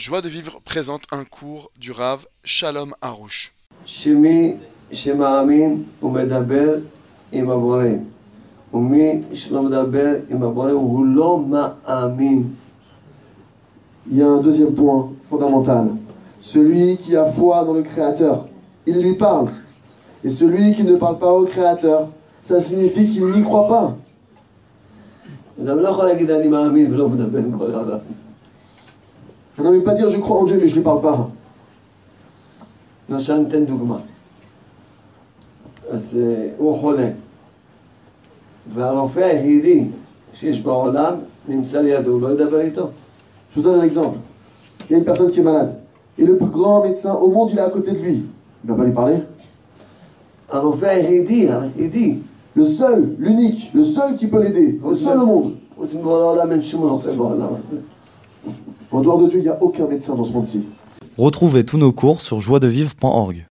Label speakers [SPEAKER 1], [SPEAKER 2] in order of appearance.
[SPEAKER 1] Joie de vivre présente un cours du Rav Shalom Harouche.
[SPEAKER 2] שמי שמאמין ומדבר עם הבורא, ומי שלא מדבר עם הבורא הוא לא מאמין.
[SPEAKER 3] Il y a un deuxième point fondamental. Celui qui a foi dans le Créateur, il lui parle. Et celui qui ne parle pas au Créateur, ça signifie qu'il n'y croit pas. On n'a même pas dire je crois en Dieu mais je ne lui parle pas.
[SPEAKER 2] למשל ניתן דוגמה. אז אה, הוא חולה, והרופא היחידי שיש בעולם נמצא לידו, הוא לא ידבר איתו?
[SPEAKER 3] Je vous donne un exemple. Il y a une personne qui est malade. Et le plus grand médecin au monde, il est à côté de lui. Il va pas lui parler.
[SPEAKER 2] הרופא היחידי, היחידי,
[SPEAKER 3] Le seul, l'unique, le seul qui peut l'aider, le seul au monde. En dehors de Dieu, il n'y a aucun médecin dans ce monde-ci.
[SPEAKER 4] Retrouvez tous nos cours sur joiedevivre.org.